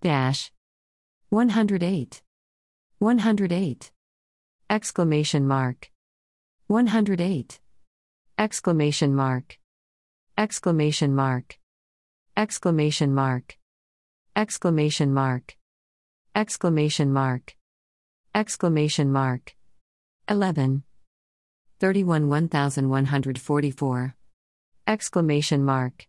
Dash. 108. 108. Exclamation mark. 108. Exclamation mark. Exclamation mark. Exclamation mark. Exclamation mark. Exclamation mark. Exclamation mark. 11. 31 1144. Exclamation mark.